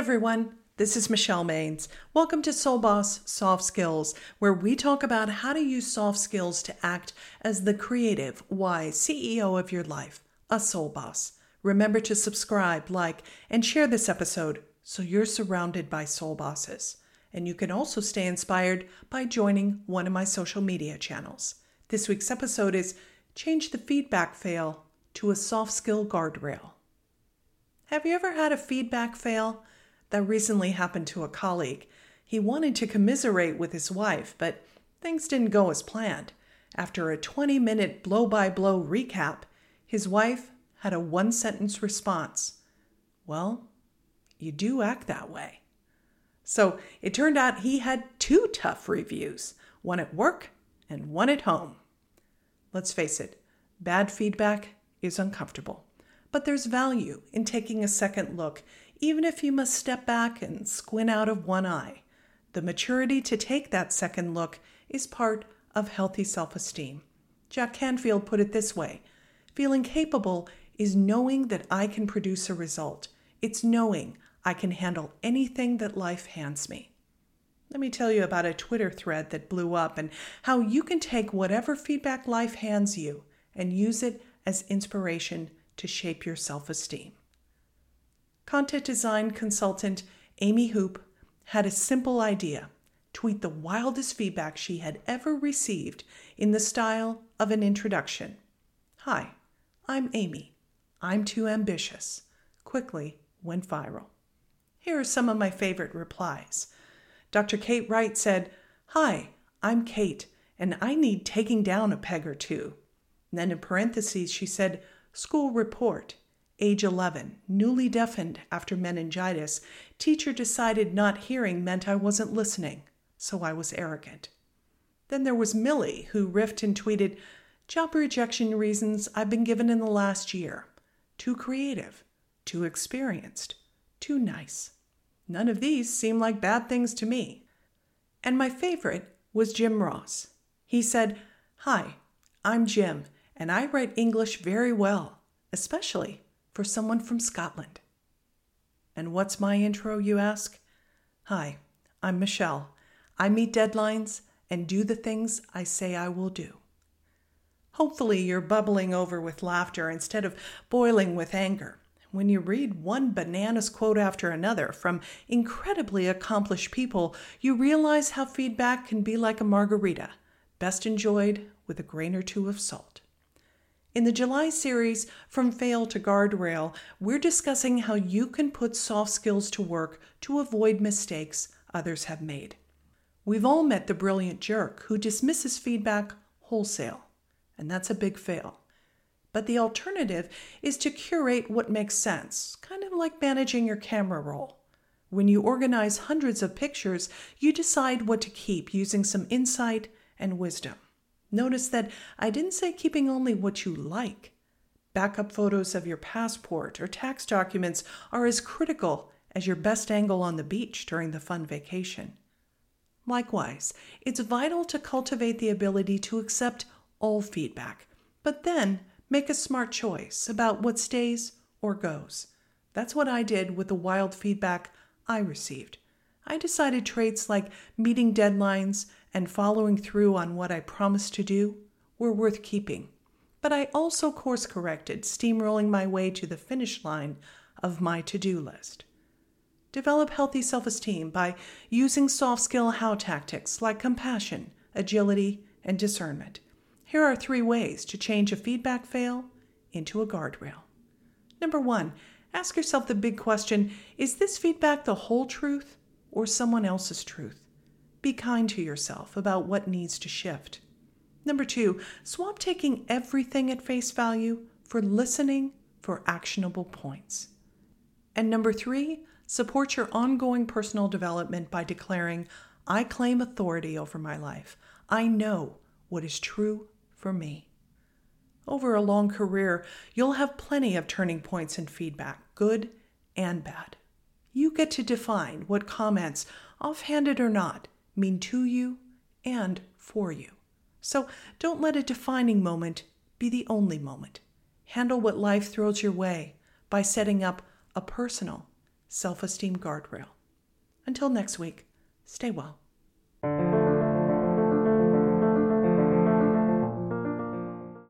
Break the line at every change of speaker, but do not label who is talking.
everyone. This is Michelle Maines. Welcome to Soul Boss Soft Skills, where we talk about how to use soft skills to act as the creative, wise CEO of your life, a soul boss. Remember to subscribe, like, and share this episode so you're surrounded by soul bosses. And you can also stay inspired by joining one of my social media channels. This week's episode is Change the Feedback Fail to a Soft Skill Guardrail. Have you ever had a feedback fail? That recently happened to a colleague. He wanted to commiserate with his wife, but things didn't go as planned. After a 20 minute blow by blow recap, his wife had a one sentence response Well, you do act that way. So it turned out he had two tough reviews one at work and one at home. Let's face it, bad feedback is uncomfortable. But there's value in taking a second look, even if you must step back and squint out of one eye. The maturity to take that second look is part of healthy self esteem. Jack Canfield put it this way Feeling capable is knowing that I can produce a result. It's knowing I can handle anything that life hands me. Let me tell you about a Twitter thread that blew up and how you can take whatever feedback life hands you and use it as inspiration to shape your self esteem. Content design consultant Amy Hupe had a simple idea tweet the wildest feedback she had ever received in the style of an introduction. Hi, I'm Amy. I'm too ambitious. Quickly went viral. Here are some of my favorite replies. Dr. Kate Wright said, Hi, I'm Kate, and I need taking down a peg or two. And then in parentheses, she said, School report. Age 11, newly deafened after meningitis. Teacher decided not hearing meant I wasn't listening, so I was arrogant. Then there was Millie, who riffed and tweeted, Job rejection reasons I've been given in the last year. Too creative, too experienced, too nice. None of these seem like bad things to me. And my favorite was Jim Ross. He said, Hi, I'm Jim and I write English very well, especially for someone from Scotland. And what's my intro, you ask? Hi, I'm Michelle. I meet deadlines and do the things I say I will do. Hopefully, you're bubbling over with laughter instead of boiling with anger when you read one bananas quote after another from incredibly accomplished people, you realize how feedback can be like a margarita, best enjoyed with a grain or two of salt. In the July series, From Fail to Guardrail, we're discussing how you can put soft skills to work to avoid mistakes others have made. We've all met the brilliant jerk who dismisses feedback wholesale, and that's a big fail. But the alternative is to curate what makes sense, kind of like managing your camera roll. When you organize hundreds of pictures, you decide what to keep using some insight and wisdom. Notice that I didn't say keeping only what you like. Backup photos of your passport or tax documents are as critical as your best angle on the beach during the fun vacation. Likewise, it's vital to cultivate the ability to accept all feedback, but then make a smart choice about what stays or goes. That's what I did with the wild feedback I received. I decided traits like meeting deadlines and following through on what I promised to do were worth keeping. But I also course corrected, steamrolling my way to the finish line of my to do list. Develop healthy self esteem by using soft skill how tactics like compassion, agility, and discernment. Here are three ways to change a feedback fail into a guardrail. Number one, ask yourself the big question Is this feedback the whole truth or someone else's truth? Be kind to yourself about what needs to shift. Number two, swap taking everything at face value for listening for actionable points. And number three, support your ongoing personal development by declaring, I claim authority over my life. I know what is true for me. Over a long career, you'll have plenty of turning points and feedback, good and bad. You get to define what comments, offhanded or not, mean to you and for you. So don't let a defining moment be the only moment. Handle what life throws your way by setting up a personal self esteem guardrail. Until next week, stay well.